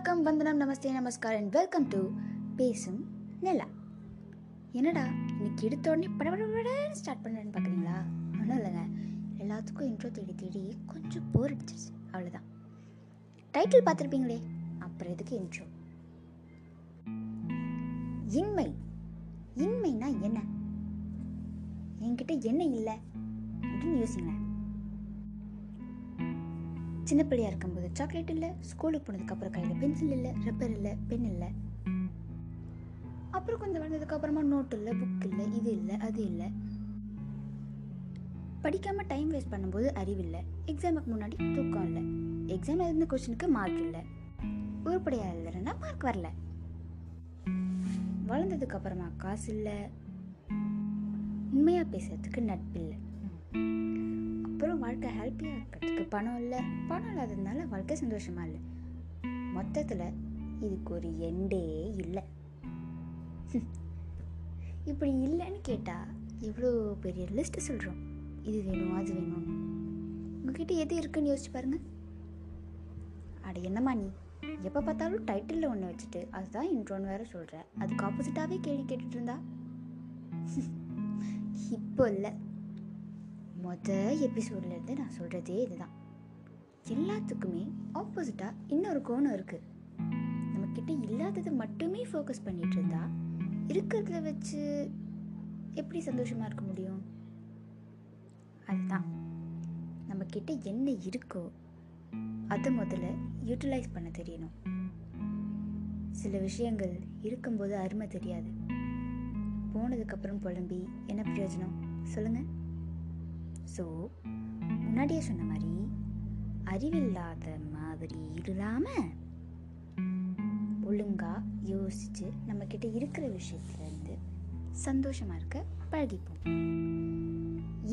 வணக்கம் வந்தனம் நமஸ்தே நமஸ்கார் and welcome to Pesum Nila. என்னடா இன்னைக்கு எடுத்த உடனே படபடபடன்னு ஸ்டார்ட் பண்ணுறேன்னு பார்க்குறீங்களா ஒன்றும் இல்லைங்க. எல்லாத்துக்கும் இன்ட்ரோ தேடி தேடி கொஞ்சம் போர் அடிச்சிருச்சு. அவ்வளோதான் டைட்டில் பார்த்துருப்பீங்களே? அப்புறம் எதுக்கு இன்ட்ரோ இன்மை. இன்மைனா என்ன? என்கிட்ட என்ன இல்லை? அப்படின்னு யோசிங்களேன். சின்ன பிள்ளையா இருக்கும்போது சாக்லேட் இல்லை ஸ்கூலுக்கு போனதுக்கப்புறம் கையில் பென்சில் இல்லை ரப்பர் இல்லை பென் இல்லை. அப்புறம் கொஞ்சம் வளர்ந்ததுக்கு அப்புறமா நோட் இல்லை புக் இல்லை இது இல்லை அது இல்லை. படிக்காமல் டைம் வேஸ்ட் பண்ணும்போது அறிவில்லை எக்ஸாமுக்கு முன்னாடி தூக்கம் இல்லை. எக்ஸாம் எழுந்த கொஸ்டினுக்கு மார்க் இல்லை. உருப்படியாக எழுதுறேன்னா மார்க் வரல. வளர்ந்ததுக்கு அப்புறமா காசு இல்லை. உண்மையாக பேசுறதுக்கு நட்பு இல்லை. அப்புறம் வாழ்க்கை ஹாப்பியாக இருக்கிறதுக்கு பணம் இல்லை. பணம் இல்லாததுனால வாழ்க்கை சந்தோஷமாக இல்லை. மொத்தத்தில் இதுக்கு ஒரு எண்டே இல்லை. இப்படி இல்லைன்னு கேட்டால் எவ்வளோ பெரிய லிஸ்ட்டு சொல்கிறோம் இது வேணும் அது வேணும்னு. உங்ககிட்ட எது இருக்குன்னு யோசிச்சு பாருங்கள் அட என்னம்மா நீ? எப்போ பார்த்தாலும் டைட்டிலில் ஒன்று வச்சுட்டு அதுதான் இன்ட்ரோன்னு வேற சொல்கிற அதுக்கு ஆப்போசிட்டாகவே கேள்வி கேட்டுட்டு இருந்தா? இப்போ இல்லை. மொத எபிசோட்லேருந்து நான் சொல்கிறதே இதுதான். எல்லாத்துக்குமே ஆப்போசிட்டாக இன்னொரு கோணம் இருக்குது நம்மக்கிட்ட இல்லாததை மட்டுமே ஃபோக்கஸ் பண்ணிகிட்டு இருந்தா இருக்கிறத வச்சு எப்படி சந்தோஷமாக இருக்க முடியும்? அதுதான். நம்மக்கிட்ட என்ன இருக்கோ அதை முதல்ல யூட்டிலைஸ் பண்ண தெரியணும். சில விஷயங்கள் இருக்கும்போது அருமை தெரியாது. போனதுக்கப்புறம் புலம்பி என்ன பிரயோஜனம்? சொல்லுங்கள் ஸோ முன்னாடியே சொன்ன மாதிரி அறிவில்லாத மாதிரி இல்லாமல் ஒழுங்காக யோசிச்சு நம்ம கிட்ட இருக்கிற விஷயத்துல இருந்து சந்தோஷமா இருக்க பழகிப்போம்.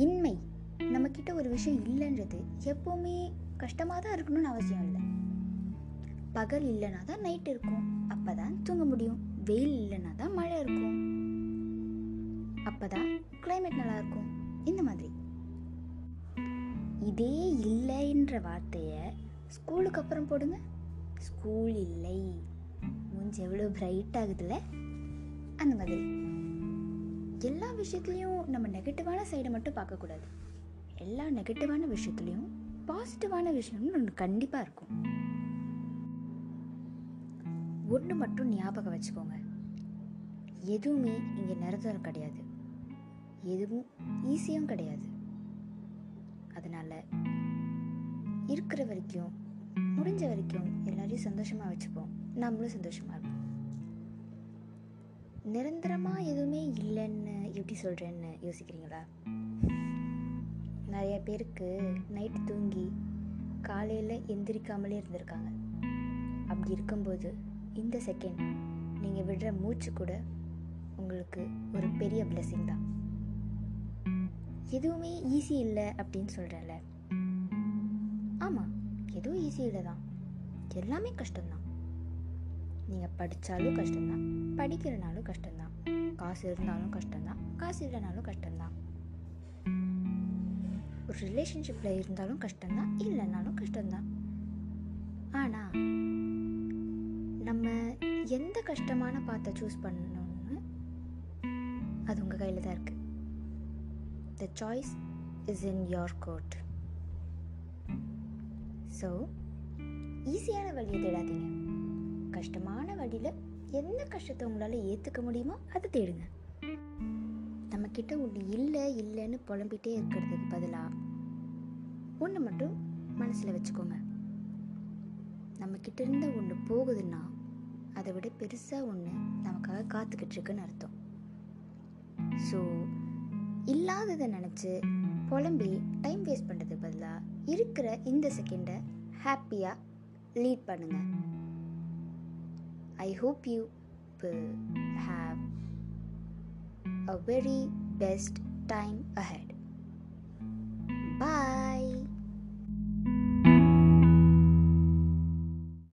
இன்மை நம்ம கிட்ட ஒரு விஷயம் இல்லைன்றது எப்பவுமே கஷ்டமாக தான் இருக்கணும்னு அவசியம் இல்லை. பகல் இல்லைனா தான் நைட் இருக்கும். அப்பதான் தூங்க முடியும். வெயில் இல்லைனா தான் மழை இருக்கும். அப்பதான் கிளைமேட் நல்லா இருக்கும். இந்த மாதிரி இதே இல்லைன்ற வார்த்தையை ஸ்கூலுக்கு அப்புறம் போடுங்க. ஸ்கூல் இல்லை. மூஞ்சி எவ்வளோ பிரைட் ஆகுதுல்ல? அந்த மாதிரி. எல்லா விஷயத்துலையும் நம்ம நெகட்டிவான சைடை மட்டும் பார்க்கக்கூடாது. எல்லா நெகட்டிவான விஷயத்துலையும் பாசிட்டிவான விஷயம்னு ஒன்று கண்டிப்பாக இருக்கும். ஒன்று மட்டும் ஞாபகம் வச்சுக்கோங்க. எதுவுமே இங்கே நிரந்தரம் கிடையாது. எதுவும் ஈஸியும் கிடையாது. அதனால இருக்கிற வரைக்கும் முடிஞ்ச வரைக்கும் எல்லாரையும் சந்தோஷமாக வச்சுப்போம். நம்மளும் சந்தோஷமாக இருப்போம். நிரந்தரமாக எதுவுமே இல்லைன்னு எப்படி சொல்கிறேன்னு யோசிக்கிறீங்களா? நிறைய பேருக்கு நைட்டு தூங்கி காலையில் எந்திரிக்காமலே இருந்திருக்காங்க. அப்படி இருக்கும்போது இந்த செகண்ட் நீங்கள் விடுற மூச்சு கூட உங்களுக்கு ஒரு பெரிய பிளெஸிங் தான். எதுவுமே ஈஸி இல்லை அப்படின்னு சொல்கிறேன்ல ஆமாம் எதுவும் ஈஸி இல்லை தான் எல்லாமே கஷ்டம்தான். நீங்கள் படித்தாலும் கஷ்டம்தான். படிக்கிறனாலும் கஷ்டம்தான். காசு இருந்தாலும் கஷ்டம்தான். காசு இல்லைனாலும் கஷ்டம்தான். ஒரு ரிலேஷன்ஷிப்பில் இருந்தாலும் கஷ்டம்தான். இல்லைனாலும் கஷ்டம்தான். ஆனால் நம்ம எந்த கஷ்டமான பாத்தை சூஸ் பண்ணணும்னு அது உங்கள் கையில் தான் இருக்குது the choice is in your court. So ஈஸியான வழியை தேடாதீங்க. கஷ்டமான வழியில் எந்த கஷ்டத்தை உங்களால் ஏற்றுக்க முடியுமோ அதை தேடுங்க. நம்மக்கிட்ட ஒன்று இல்லை இல்லைன்னு புலம்பிட்டே இருக்கிறதுக்கு பதிலாக ஒன்று மட்டும் மனசில் வச்சுக்கோங்க. நம்மக்கிட்ட இருந்த ஒன்று போகுதுன்னா அதை விட பெருசாக ஒன்று நமக்காக காத்துக்கிட்டு இருக்குன்னு அர்த்தம். ஸோ இல்லாததை நினச்சி புலம்பி டைம் வேஸ்ட் பண்ணுறதுக்கு பதிலாக இருக்கிற இந்த செகண்டை ஹாப்பியாக லீட் பண்ணுங்க. I hope you will have a very best time ahead